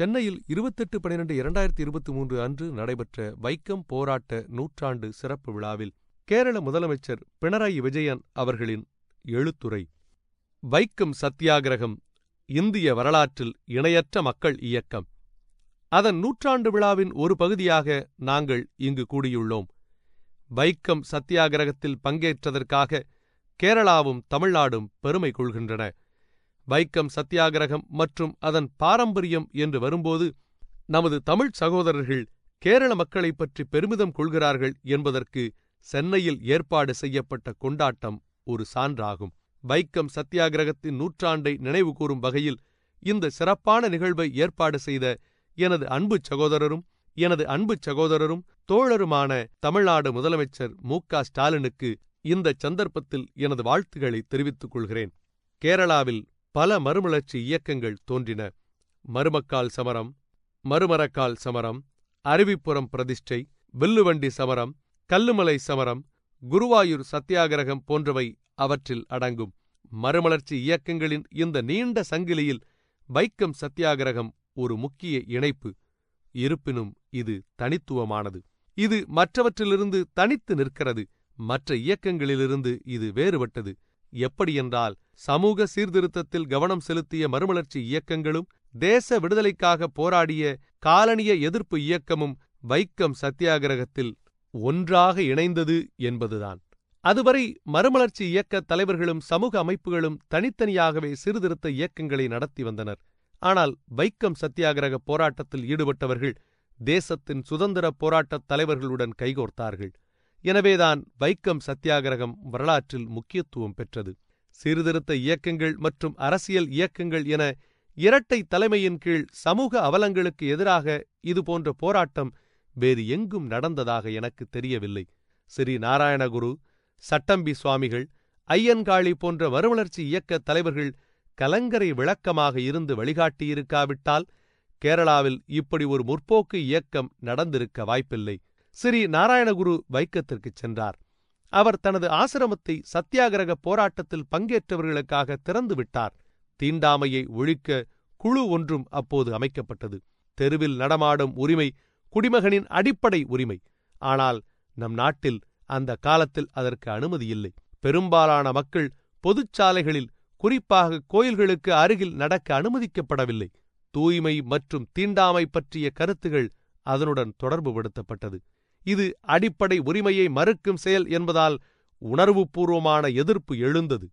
சென்னையில் இருபத்தெட்டு பனிரெண்டு இரண்டாயிரத்தி இருபத்தி மூன்று அன்று நடைபெற்ற வைக்கம் போராட்ட நூற்றாண்டு சிறப்பு விழாவில் கேரள முதலமைச்சர் பினராயி விஜயன் அவர்களின் எழுத்துரை. வைக்கம் சத்தியாகிரகம் இந்திய வரலாற்றில் இணையற்ற மக்கள் இயக்கம். அதன் நூற்றாண்டு விழாவின் ஒரு பகுதியாக நாங்கள் இங்கு கூடியுள்ளோம். வைக்கம் சத்தியாகிரகத்தில் பங்கேற்றதற்காக கேரளாவும் தமிழ்நாடும் பெருமை கொள்கின்றன. வைக்கம் சத்தியாகிரகம் மற்றும் அதன் பாரம்பரியம் என்று வரும்போது நமது தமிழ் சகோதரர்கள் கேரள மக்களைப் பற்றி பெருமிதம் கொள்கிறார்கள் என்பதற்கு சென்னையில் ஏற்பாடு செய்யப்பட்ட கொண்டாட்டம் ஒரு சான்றாகும். வைக்கம் சத்தியாகிரகத்தின் நூற்றாண்டை நினைவுகூரும் வகையில் இந்த சிறப்பான நிகழ்வை ஏற்பாடு செய்த எனது அன்பு சகோதரரும் எனது அன்பு சகோதரரும் தோழருமான தமிழ்நாடு முதலமைச்சர் மு க ஸ்டாலினுக்கு இந்த சந்தர்ப்பத்தில் எனது வாழ்த்துக்களை தெரிவித்துக் கொள்கிறேன். கேரளாவில் பல மறுமலர்ச்சி இயக்கங்கள் தோன்றின. மருமக்கால் சமரம் மறுமரக்கால் சமரம் அருவிப்புறம் பிரதிஷ்டை வில்லுவண்டி சமரம் கல்லுமலை சமரம் குருவாயூர் சத்தியாகிரகம் போன்றவை அவற்றில் அடங்கும். மறுமலர்ச்சி இயக்கங்களின் இந்த நீண்ட சங்கிலியில் வைக்கம் சத்தியாகிரகம் ஒரு முக்கிய இணைப்பு. இருப்பினும் இது தனித்துவமானது. இது மற்றவற்றிலிருந்து தனித்து நிற்கிறது. மற்ற இயக்கங்களிலிருந்து இது வேறுபட்டது. எப்படியென்றால் சமூக சீர்திருத்தத்தில் கவனம் செலுத்திய மறுமலர்ச்சி இயக்கங்களும் தேச விடுதலைக்காக போராடிய காலனிய எதிர்ப்பு இயக்கமும் வைக்கம் சத்தியாகிரகத்தில் ஒன்றாக இணைந்தது என்பதுதான். அதுவரை மறுமலர்ச்சி இயக்க தலைவர்களும் சமூக அமைப்புகளும் தனித்தனியாகவே சீர்திருத்த இயக்கங்களை நடத்தி வந்தனர். ஆனால் வைக்கம் சத்தியாகிரக போராட்டத்தில் ஈடுபட்டவர்கள் தேசத்தின் சுதந்திர போராட்டத் தலைவர்களுடன் கைகோர்த்தார்கள். எனவேதான் வைக்கம் சத்தியாகிரகம் வரலாற்றில் முக்கியத்துவம் பெற்றது. சீர்திருத்த இயக்கங்கள் மற்றும் அரசியல் இயக்கங்கள் என இரட்டை தலைமையின் கீழ் சமூக அவலங்களுக்கு எதிராக இதுபோன்ற போராட்டம் வேறு எங்கும் நடந்ததாக எனக்கு தெரியவில்லை. ஸ்ரீ நாராயணகுரு சட்டம்பி சுவாமிகள் ஐயன்காளி போன்ற மறுமலர்ச்சி இயக்க தலைவர்கள் கலங்கரை விளக்கமாக இருந்து வழிகாட்டியிருக்காவிட்டால் கேரளாவில் இப்படி ஒரு முற்போக்கு இயக்கம் நடந்திருக்க வாய்ப்பில்லை. ஸ்ரீ நாராயணகுரு வைக்கத்திற்குச் சென்றார். அவர் தனது ஆசிரமத்தை சத்தியாகிரக போராட்டத்தில் பங்கேற்றவர்களுக்காக திறந்துவிட்டார் தீண்டாமையை ஒழிக்க குழு ஒன்றும் அப்போது அமைக்கப்பட்டது. தெருவில் நடமாடும் உரிமை குடிமகனின் அடிப்படை உரிமை. ஆனால் நம் நாட்டில் அந்த காலத்தில் அதற்கு அனுமதி இல்லை. பெரும்பாலான மக்கள் பொதுச்சாலைகளில் குறிப்பாக கோயில்களுக்கு அருகில் நடக்க அனுமதிக்கப்படவில்லை. தூய்மை மற்றும் தீண்டாமை பற்றிய கருத்துகள் அதனுடன் தொடர்புபடுத்தப்பட்டது. இது அடிப்படை உரிமையை மறுக்கும் செயல் என்பதால் உணர்வுபூர்வமான எதிர்ப்பு எழுந்தது.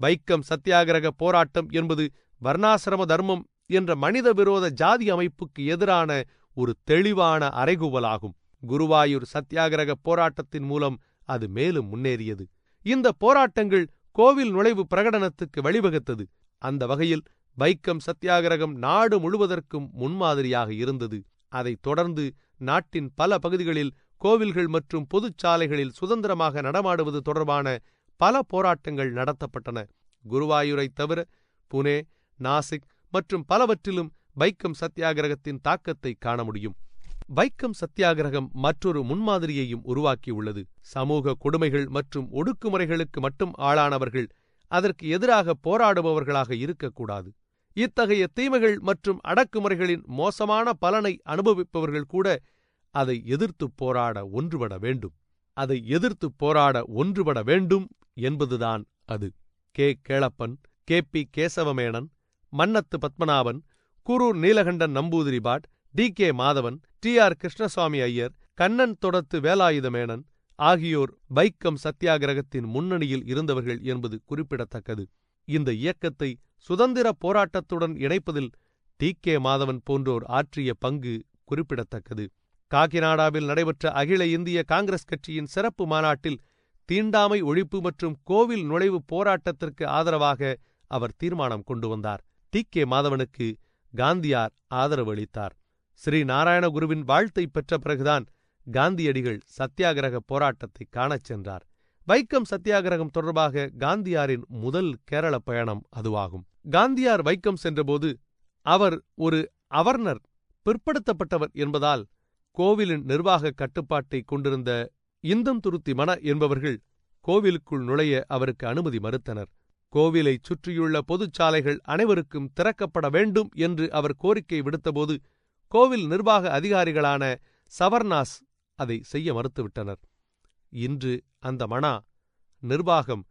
வைக்கம் சத்தியாகிரக போராட்டம் என்பது வர்ணாசிரம தர்மம் என்ற மனித விரோத ஜாதி அமைப்புக்கு எதிரான ஒரு தெளிவான அறைகூவலாகும். குருவாயூர் சத்தியாகிரக போராட்டத்தின் மூலம் அது மேலும் முன்னேறியது. இந்த போராட்டங்கள் கோவில் நுழைவு பிரகடனத்துக்கு வழிவகுத்தது. அந்த வகையில் வைக்கம் சத்தியாகிரகம் நாடு முழுவதற்கும் முன்மாதிரியாக இருந்தது. அதைத் தொடர்ந்து நாட்டின் பல பகுதிகளில் கோவில்கள் மற்றும் பொதுச்சாலைகளில் சுதந்திரமாக நடமாடுவது தொடர்பான பல போராட்டங்கள் நடத்தப்பட்டன. குருவாயூரை தவிர புனே நாசிக் மற்றும் பலவற்றிலும் வைக்கம் சத்தியாகிரகத்தின் தாக்கத்தை காண முடியும். வைக்கம் சத்தியாகிரகம் மற்றொரு முன்மாதிரியையும் உருவாக்கியுள்ளது. சமூக கொடுமைகள் மற்றும் ஒடுக்குமுறைகளுக்கு மட்டும் ஆளானவர்கள் அதற்கு எதிராக போராடுபவர்களாக இருக்கக்கூடாது. இத்தகைய தீமைகள் மற்றும் அடக்குமுறைகளின் மோசமான பலனை அனுபவிப்பவர்கள் கூட அதை எதிர்த்துப் போராட ஒன்றுபட வேண்டும். அதை எதிர்த்துப் போராட ஒன்றுபட வேண்டும் என்பதுதான் அது. K. Kelappan K. P. Kesava Menon Mannathu Padmanabhan Kurur Neelakantan Namboodiripad T. K. Madhavan T. R. Krishnaswami Iyer Kannan Thodathu Velayudha Menon ஆகியோர் வைக்கம் சத்தியாகிரகத்தின் முன்னணியில் இருந்தவர்கள் என்பது குறிப்பிடத்தக்கது. இந்த இயக்கத்தை சுதந்திர போராட்டத்துடன் இணைப்பதில் டி. கே. மாதவன் போன்றோர் ஆற்றிய பங்கு குறிப்பிடத்தக்கது. காக்கிநாடாவில் நடைபெற்ற அகில இந்திய காங்கிரஸ் கட்சியின் சிறப்பு மாநாட்டில் தீண்டாமை ஒழிப்பு மற்றும் கோவில் நுழைவு போராட்டத்திற்கு ஆதரவாக அவர் தீர்மானம் கொண்டு வந்தார். டி. கே. மாதவனுக்கு காந்தியார் ஆதரவு அளித்தார். ஸ்ரீ நாராயணகுருவின் வாழ்த்தை பெற்ற பிறகுதான் காந்தியடிகள் சத்தியாகிரக போராட்டத்தை காணச் சென்றார். வைக்கம் சத்தியாகிரகம் தொடர்பாக காந்தியாரின் முதல் கேரள பயணம் அதுவாகும். காந்தியார் வைக்கம் சென்றபோது அவர் ஒரு அவர்னர் பிற்படுத்தப்பட்டவர் என்பதால் கோவிலின் நிர்வாக கட்டுப்பாட்டை கொண்டிருந்த இந்தம் துருத்தி மன என்பவர்கள் கோவிலுக்குள் நுழைய அவருக்கு அனுமதி மறுத்தனர். கோவிலைச் சுற்றியுள்ள பொதுச்சாலைகள் அனைவருக்கும் திறக்கப்பட வேண்டும் என்று அவர் கோரிக்கை விடுத்தபோது கோவில் நிர்வாக அதிகாரிகளான சவர்னாஸ் அதை செய்ய மறுத்துவிட்டனர். இன்று அந்த மனா நிர்வாகம்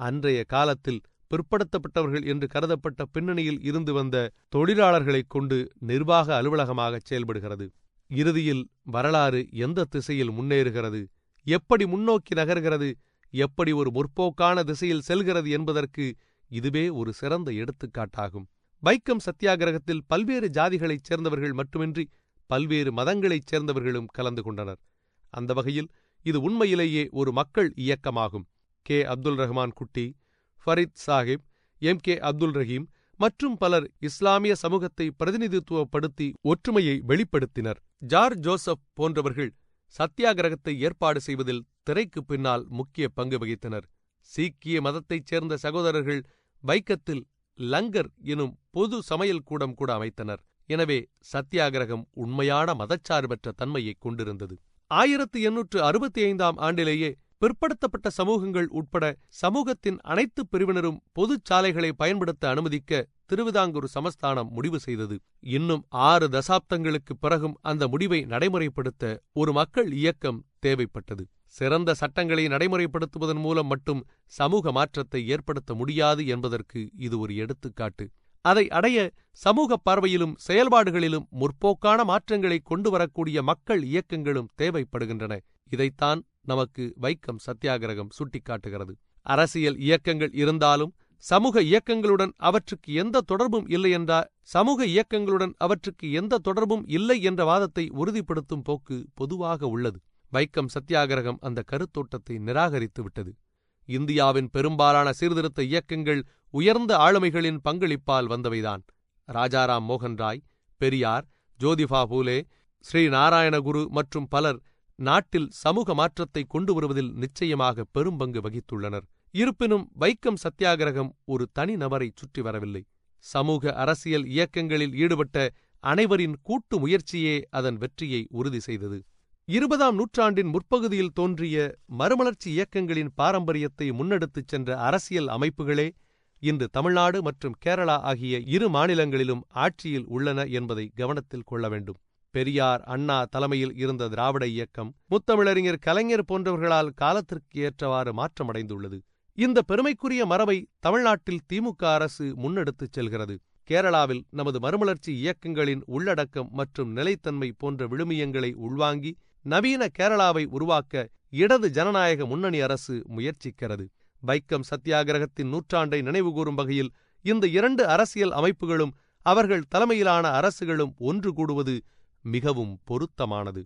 அன்றைய காலத்தில் பிற்படுத்தப்பட்டவர்கள் என்று கருதப்பட்ட பின்னணியில் இருந்து வந்த தொழிலாளர்களைக் கொண்டு நிர்வாக அலுவலகமாக செயல்படுகிறது. இறுதியில் வரலாறு எந்த திசையில் முன்னேறுகிறது? எப்படி முன்னோக்கி நகர்கிறது? எப்படி ஒரு முற்போக்கான திசையில் செல்கிறது என்பதற்கு இதுவே ஒரு சிறந்த எடுத்துக்காட்டாகும். வைக்கம் சத்தியாகிரகத்தில் பல்வேறு ஜாதிகளைச் சேர்ந்தவர்கள் மட்டுமின்றி பல்வேறு மதங்களைச் சேர்ந்தவர்களும் கலந்து கொண்டனர். அந்த வகையில் இது உண்மையிலேயே ஒரு மக்கள் இயக்கமாகும். K. Abdul Rahman Kutty Farid Sahib M. K. Abdul Rahim மற்றும் பலர் இஸ்லாமிய சமூகத்தை பிரதிநிதித்துவப்படுத்தி ஒற்றுமையை வெளிப்படுத்தினர். ஜார்ஜ் ஜோசப் போன்றவர்கள் சத்தியாகிரகத்தை ஏற்பாடு செய்வதில் திரைக்கு பின்னால் முக்கிய பங்கு வகித்தனர். சீக்கிய மதத்தைச் சேர்ந்த சகோதரர்கள் வைக்கத்தில் லங்கர் எனும் பொது சமையல் கூடம் கூட அமைத்தனர். எனவே சத்தியாகிரகம் உண்மையான மதச்சார்பற்ற தன்மையைக் கொண்டிருந்தது. ஆயிரத்து எண்ணூற்று அறுபத்தி ஐந்தாம் ஆண்டிலேயே பிற்படுத்தப்பட்ட சமூகங்கள் உட்பட சமூகத்தின் அனைத்து பிரிவினரும் பொதுச் சாலைகளை பயன்படுத்த அனுமதிக்க திருவிதாங்கூர் சமஸ்தானம் முடிவு செய்தது. இன்னும் ஆறு தசாப்தங்களுக்குப் பிறகும் அந்த முடிவை நடைமுறைப்படுத்த ஒரு மக்கள் இயக்கம் தேவைப்பட்டது. சிறந்த சட்டங்களை நடைமுறைப்படுத்துவதன் மூலம் மட்டும் சமூக மாற்றத்தை ஏற்படுத்த முடியாது என்பதற்கு இது ஒரு எடுத்துக்காட்டு. அதை அடைய சமூக பார்வையிலும் செயல்பாடுகளிலும் முற்போக்கான மாற்றங்களை கொண்டு வரக்கூடிய மக்கள் இயக்கங்களும் தேவைப்படுகின்றன. இதைத்தான் நமக்கு வைக்கம் சத்தியாகிரகம் சுட்டிக்காட்டுகிறது. அரசியல் இயக்கங்கள் இருந்தாலும் சமூக இயக்கங்களுடன் அவற்றுக்கு எந்த தொடர்பும் இல்லை என்றால் சமூக இயக்கங்களுடன் அவற்றுக்கு எந்த தொடர்பும் இல்லை என்ற வாதத்தை உறுதிப்படுத்தும் போக்கு பொதுவாக உள்ளது. வைக்கம் சத்தியாகிரகம் அந்த கருத்தோட்டத்தை நிராகரித்து விட்டது இந்தியாவின் பெரும்பாலான சீர்திருத்த இயக்கங்கள் உயர்ந்த ஆளுமைகளின் பங்களிப்பால் வந்தவைதான். ராஜாராம் மோகன் ராய் பெரியார் ஜோதிபா பூலே ஸ்ரீ நாராயணகுரு மற்றும் பலர் நாட்டில் சமூக மாற்றத்தை கொண்டு வருவதில் நிச்சயமாக பெரும்பங்கு வகித்துள்ளனர். இருப்பினும் வைக்கம் சத்தியாகிரகம் ஒரு தனிநபரை சுற்றி வரவில்லை. சமூக அரசியல் இயக்கங்களில் ஈடுபட்ட அனைவரின் கூட்டு முயற்சியே அதன் வெற்றியை உறுதி செய்தது. இருபதாம் நூற்றாண்டின் முற்பகுதியில் தோன்றிய மறுமலர்ச்சி இயக்கங்களின் பாரம்பரியத்தை முன்னெடுத்துச் சென்ற அரசியல் அமைப்புகளே இன்று தமிழ்நாடு மற்றும் கேரளா ஆகிய இரு மாநிலங்களிலும் ஆட்சியில் உள்ளன என்பதை கவனத்தில் கொள்ள வேண்டும். பெரியார் அண்ணா தலைமையில் இருந்த திராவிட இயக்கம் முத்தமிழறிஞர் கலைஞர் போன்றவர்களால் காலத்திற்கு ஏற்றவாறு மாற்றமடைந்துள்ளது. இந்த பெருமைக்குரிய மரபை தமிழ்நாட்டில் திமுக அரசு முன்னெடுத்துச் செல்கிறது. கேரளாவில் நமது மறுமலர்ச்சி இயக்கங்களின் உள்ளடக்கம் மற்றும் நிலைத்தன்மை போன்ற விழுமியங்களை உள்வாங்கி நவீன கேரளாவை உருவாக்க இடது ஜனநாயக முன்னணி அரசு முயற்சிக்கிறது. வைக்கம் சத்தியாகிரகத்தின் நூற்றாண்டை நினைவுகூரும் வகையில் இந்த இரண்டு அரசியல் அமைப்புகளும் அவர்கள் தலைமையிலான அரசுகளும் ஒன்று கூடுவது மிகவும் பொருத்தமானது.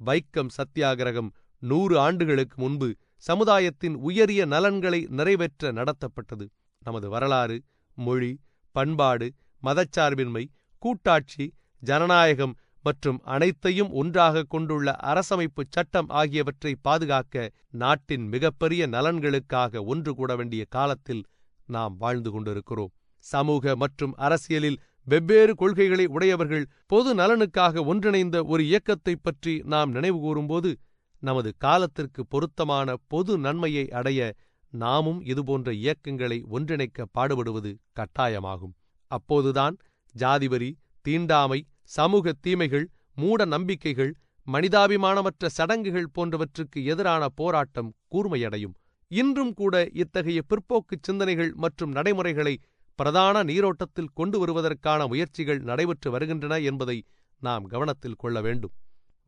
வைக்கம் சத்தியாகிரகம் நூறு ஆண்டுகளுக்கு முன்பு சமுதாயத்தின் உயரிய நலன்களை நிறைவேற்ற நடத்தப்பட்டது. நமது வரலாறு மொழி பண்பாடு மதச்சார்பின்மை கூட்டாட்சி ஜனநாயகம் மற்றும் அனைத்தையும் ஒன்றாக கொண்டுள்ள அரசமைப்பு சட்டம் ஆகியவற்றை பாதுகாக்க நாட்டின் மிகப்பெரிய நலன்களுக்காக ஒன்று கூட வேண்டிய காலத்தில் நாம் வாழ்ந்து கொண்டிருக்கிறோம். சமூக மற்றும் அரசியலில் வெவ்வேறு கொள்கைகளை உடையவர்கள் பொது நலனுக்காக ஒன்றிணைந்த ஒரு இயக்கத்தைப் பற்றி நாம் நினைவுகூறும்போது நமது காலத்திற்கு பொருத்தமான பொது நன்மையை அடைய நாமும் இதுபோன்ற இயக்கங்களை ஒன்றிணைக்க பாடுபடுவது கட்டாயமாகும். அப்போதுதான் ஜாதிவரி தீண்டாமை சமூக தீமைகள் மூட நம்பிக்கைகள் மனிதாபிமானமற்ற சடங்குகள் போன்றவற்றுக்கு எதிரான போராட்டம் கூர்மையடையும். இன்றும் கூட இத்தகைய பிற்போக்குச் சிந்தனைகள் மற்றும் நடைமுறைகளை பிரதான நீரோட்டத்தில் கொண்டு வருவதற்கான முயற்சிகள் நடைபெற்று வருகின்றன என்பதை நாம் கவனத்தில் கொள்ள வேண்டும்.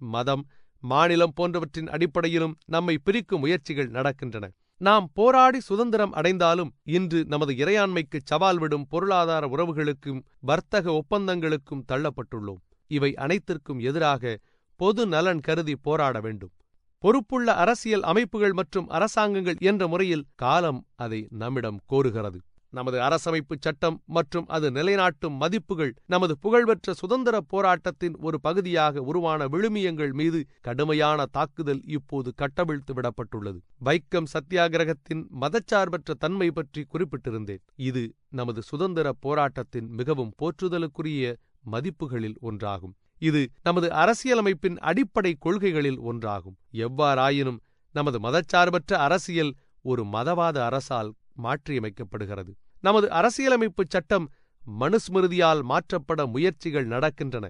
மதம் மாநிலம் போன்றவற்றின் அடிப்படையிலும் நம்மை பிரிக்கும் முயற்சிகள் நடக்கின்றன. நாம் போராடி சுதந்திரம் அடைந்தாலும் இன்று நமது இறையாண்மைக்கு சவால் விடும் பொருளாதார உறவுகளுக்கும் வர்த்தக ஒப்பந்தங்களுக்கும் தள்ளப்பட்டுள்ளோம். இவை அனைத்திற்கும் எதிராக பொது நலன் கருதி போராட வேண்டும். பொறுப்புள்ள அரசியல் அமைப்புகள் மற்றும் அரசாங்கங்கள் என்ற முறையில் காலம் அதை நம்மிடம் கோருகிறது. நமது அரசமைப்பு சட்டம் மற்றும் அது நிலைநாட்டும் மதிப்புகள் நமது புகழ்பெற்ற சுதந்திர போராட்டத்தின் ஒரு பகுதியாக உருவான விழுமியங்கள் மீது கடுமையான தாக்குதல் இப்போது கட்டவிழ்த்து விடப்பட்டுள்ளது. வைக்கம் சத்தியாகிரகத்தின் மதச்சார்பற்ற தன்மை பற்றி குறிப்பிட்டிருந்தேன். இது நமது சுதந்திர போராட்டத்தின் மிகவும் போற்றுதலுக்குரிய மதிப்புகளில் ஒன்றாகும். இது நமது அரசியலமைப்பின் அடிப்படை கொள்கைகளில் ஒன்றாகும். எவ்வாறாயினும் நமது மதச்சார்பற்ற அரசியல் ஒரு மதவாத அரசால் மாற்றியமைக்கப்படுகிறது. நமது அரசியலமைப்பு சட்டம் மனுஸ்மிருதியால் மாற்றப்பட முயற்சிகள் நடக்கின்றன.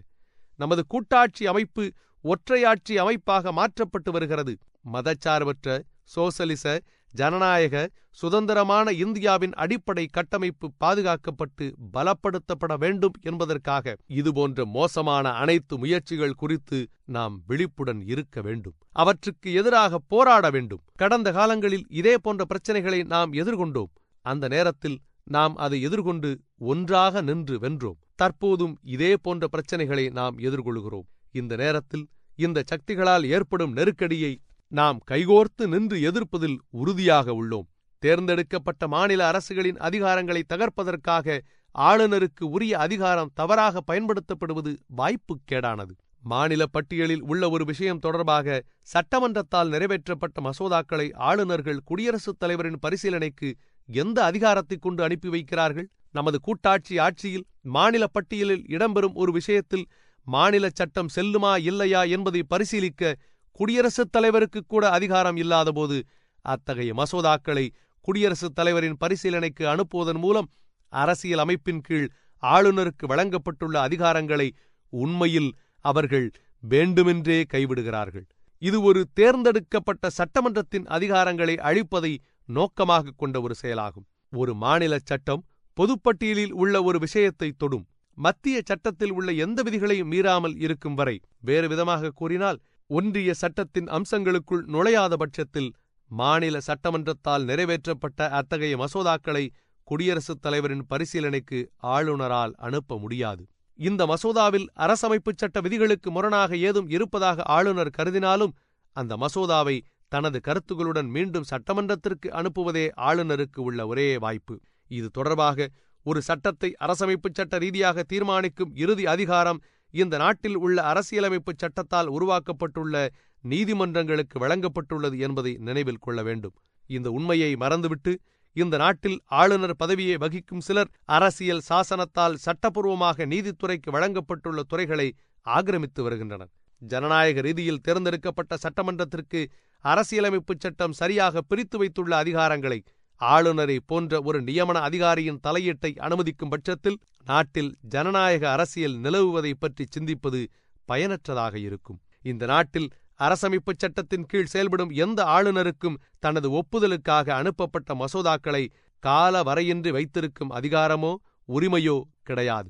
நமது கூட்டாட்சி அமைப்பு ஒற்றையாட்சி அமைப்பாக மாற்றப்பட்டு வருகிறது. மதச்சார்பற்ற சோசலிச ஜனநாயக சுதந்திரமான இந்தியாவின் அடிப்படை கட்டமைப்பு பாதுகாக்கப்பட்டு பலப்படுத்தப்பட வேண்டும் என்பதற்காக இதுபோன்ற மோசமான அனைத்து முயற்சிகள் குறித்து நாம் விழிப்புடன் இருக்க வேண்டும். அவற்றுக்கு எதிராக போராட வேண்டும். கடந்த காலங்களில் இதே போன்ற பிரச்சனைகளை நாம் எதிர்கொண்டோம். அந்த நேரத்தில் நாம் அதை எதிர்கொண்டு ஒன்றாக நின்று வென்றோம். தற்போதும் இதே போன்ற பிரச்சனைகளை நாம் எதிர்கொள்கிறோம். இந்த நேரத்தில் இந்த சக்திகளால் ஏற்படும் நெருக்கடியை நாம் கைகோர்த்து நின்று எதிர்ப்பதில் உறுதியாக உள்ளோம். தேர்ந்தெடுக்கப்பட்ட மாநில அரசுகளின் அதிகாரங்களை தகர்ப்பதற்காக ஆளுநருக்கு உரிய அதிகாரம் தவறாக பயன்படுத்தப்படுவது வாய்ப்புக்கேடானது மாநில பட்டியலில் உள்ள ஒரு விஷயம் தொடர்பாக சட்டமன்றத்தால் நிறைவேற்றப்பட்ட மசோதாக்களை ஆளுநர்கள் குடியரசுத் தலைவரின் பரிசீலனைக்கு எந்த அதிகாரத்தைக் கொண்டு அனுப்பி வைக்கிறார்கள்? நமது கூட்டாட்சி ஆட்சியில் மாநில பட்டியலில் இடம்பெறும் ஒரு விஷயத்தில் மாநில சட்டம் செல்லுமா இல்லையா என்பதை பரிசீலிக்க குடியரசுத் தலைவருக்கு கூட அதிகாரம் இல்லாதபோது அத்தகைய மசோதாக்களை குடியரசுத் தலைவரின் பரிசீலனைக்கு அனுப்புவதன் மூலம் அரசியல் அமைப்பின் கீழ் ஆளுநருக்கு வழங்கப்பட்டுள்ள அதிகாரங்களை உண்மையில் அவர்கள் வேண்டுமென்றே கைவிடுகிறார்கள். இது ஒரு தேர்ந்தெடுக்கப்பட்ட சட்டமன்றத்தின் அதிகாரங்களை அழிப்பதை நோக்கமாக கொண்ட ஒரு செயலாகும். ஒரு மாநில சட்டம் பொதுப்பட்டியலில் உள்ள ஒரு விஷயத்தை தொடும். மத்திய சட்டத்தில் உள்ள எந்த விதிகளையும் மீறாமல் இருக்கும் வரை வேறு விதமாக கூறினால் ஒன்றிய சட்டத்தின் அம்சங்களுக்குள் நுழையாத பட்சத்தில் மாநில சட்டமன்றத்தால் நிறைவேற்றப்பட்ட அத்தகைய மசோதாக்களை குடியரசுத் தலைவரின் பரிசீலனைக்கு ஆளுநரால் அனுப்ப முடியாது. இந்த மசோதாவில் அரசமைப்புச் சட்ட விதிகளுக்கு முரணாக ஏதும் இருப்பதாக ஆளுநர் கருதினாலும் அந்த மசோதாவை தனது கருத்துகளுடன் மீண்டும் சட்டமன்றத்திற்கு அனுப்புவதே ஆளுநருக்கு உள்ள ஒரே வாய்ப்பு. இது தொடர்பாக ஒரு சட்டத்தை அரசமைப்புச் சட்ட ரீதியாக தீர்மானிக்கும் இறுதி அதிகாரம் இந்த நாட்டில் உள்ள அரசியலமைப்பு சட்டத்தால் உருவாக்கப்பட்டுள்ள நீதிமன்றங்களுக்கு வழங்கப்பட்டுள்ளது என்பதை நினைவில் கொள்ள வேண்டும். இந்த உண்மையை மறந்துவிட்டு இந்த நாட்டில் ஆளுநர் பதவியை வகிக்கும் சிலர் அரசியல் சாசனத்தால் சட்டப்பூர்வமாக நீதித்துறைக்கு வழங்கப்பட்டுள்ள துறைகளை ஆக்கிரமித்து வருகின்றனர். ஜனநாயக ரீதியில் தேர்ந்தெடுக்கப்பட்ட சட்டமன்றத்திற்கு அரசியலமைப்பு சட்டம் சரியாக பிரித்து வைத்துள்ள அதிகாரங்களை ஆளுநரை போன்ற ஒரு நியமன அதிகாரியின் தலையீட்டை அனுமதிக்கும் பட்சத்தில் நாட்டில் ஜனநாயக அரசியல் நிலவுவதை பற்றி சிந்திப்பது பயனற்றதாக இருக்கும். இந்த நாட்டில் அரசமைப்பு சட்டத்தின் கீழ் செயல்படும் எந்த ஆளுநருக்கும் தனது ஒப்புதலுக்காக அனுப்பப்பட்ட மசோதாக்களை கால வரையின்றி வைத்திருக்கும் அதிகாரமோ உரிமையோ கிடையாது.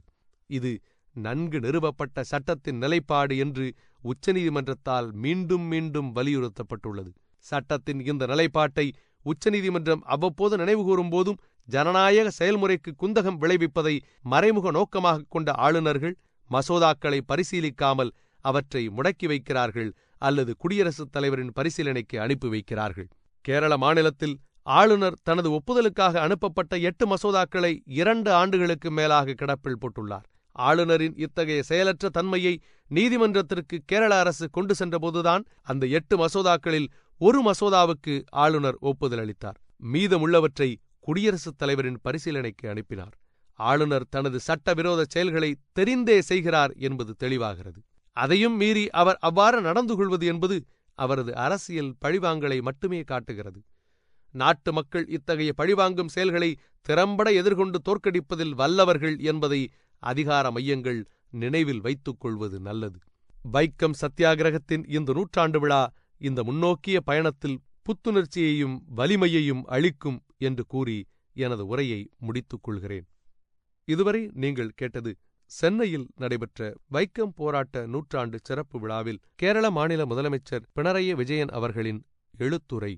இது நன்கு நிறுவப்பட்ட சட்டத்தின் நிலைப்பாடு என்று உச்சநீதிமன்றத்தால் மீண்டும் மீண்டும் வலியுறுத்தப்பட்டுள்ளது. சட்டத்தின் இந்த நிலைப்பாட்டை உச்சநீதிமன்றம் அவ்வப்போது நினைவுகூறும் போதும் ஜனநாயக செயல்முறைக்கு குந்தகம் விளைவிப்பதை மறைமுக நோக்கமாக கொண்ட ஆளுநர்கள் மசோதாக்களை பரிசீலிக்காமல் அவற்றை முடக்கி வைக்கிறார்கள் அல்லது குடியரசுத் தலைவரின் பரிசீலனைக்கு அனுப்பி வைக்கிறார்கள். கேரள மாநிலத்தில் ஆளுநர் தனது ஒப்புதலுக்காக அனுப்பப்பட்ட எட்டு மசோதாக்களை இரண்டு ஆண்டுகளுக்கு மேலாக கிடப்பில் போட்டுள்ளார். ஆளுநரின் இத்தகைய செயலற்ற தன்மையை நீதிமன்றத்திற்கு கேரள அரசு கொண்டு சென்றபோதுதான் அந்த எட்டு மசோதாக்களில் ஒரு மசோதாவுக்கு ஆளுநர் ஒப்புதல் அளித்தார். மீதமுள்ளவற்றை குடியரசுத் தலைவரின் பரிசீலனைக்கு அனுப்பினார். ஆளுநர் தனது சட்டவிரோத செயல்களை தெரிந்தே செய்கிறார் என்பது தெளிவாகிறது. அதையும் மீறி அவர் அவ்வாறு நடந்து கொள்வது என்பது அவரது அரசியல் பழிவாங்கலை மட்டுமே காட்டுகிறது. நாட்டு மக்கள் இத்தகைய பழிவாங்கும் செயல்களை திறம்பட எதிர்கொண்டு தோற்கடிப்பதில் வல்லவர்கள் என்பதை அதிகார மையங்கள் நினைவில் வைத்துக் கொள்வது நல்லது. வைக்கம் சத்தியாகிரகத்தின் இந்த நூற்றாண்டு விழா இந்த முன்னோக்கிய பயணத்தில் புத்துணர்ச்சியையும் வலிமையையும் அளிக்கும் என்று கூறி எனது உரையை முடித்துக் கொள்கிறேன். இதுவரை நீங்கள் கேட்டது சென்னையில் நடைபெற்ற வைக்கம் போராட்ட நூற்றாண்டு சிறப்பு விழாவில் கேரள மாநில முதலமைச்சர் பினரயி விஜயன் அவர்களின் எழுத்துரை.